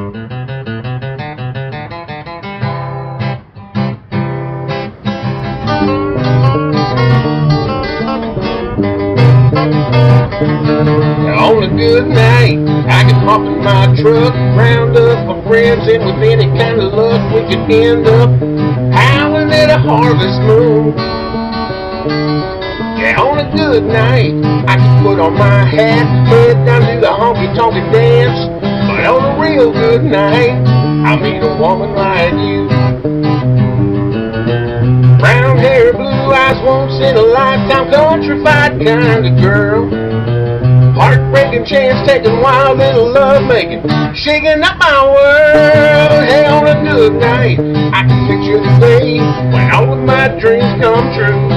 On a good night, I can hop in my truck, round up my friends, and with any kind of luck, we could end up howling at a harvest moon. Yeah, on a good night, I can put on my hat, head down to the honky tonk dance. But on a real good night, I meet a woman like you. Brown hair, blue eyes, once in a lifetime, countrified kind of girl. Heartbreaking chance taking wild little love making, shaking up my world. Hey, on a good night, I can picture the day when all of my dreams come true.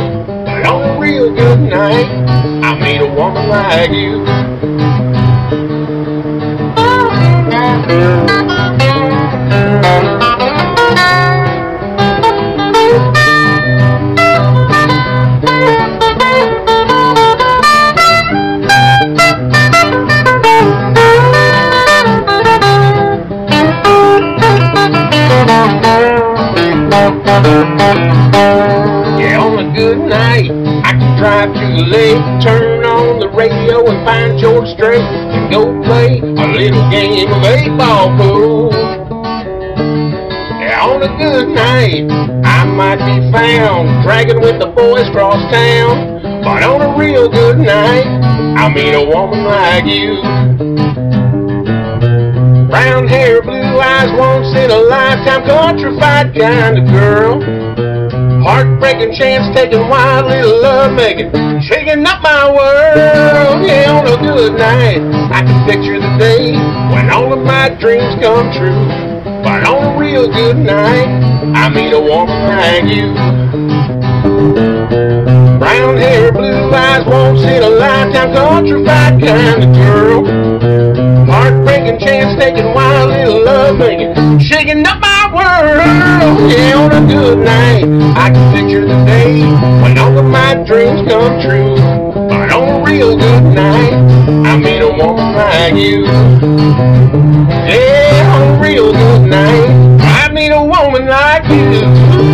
But on a real good night, I meet a woman like you. Yeah, on a good night, I can drive to the lake, turn on the radio and find George Strait and go play a little game of eight ball pool. On a good night, I might be found dragging with the boys cross town. But on a real good night, I'll meet a woman like you. Brown hair, blue eyes, once in a lifetime, countrified kind of girl. Heartbreaking chance taking wild little love making, shaking up my world. Yeah, on a good night, I can picture the day when all of my dreams come true. But on a real good night, I meet a woman like you. Brown hair, blue eyes, once in a lifetime, countrified kind of girl. A good night, I can picture the day when all of my dreams come true. But on a real good night, I meet a woman like you. Yeah, on a real good night, I meet a woman like you.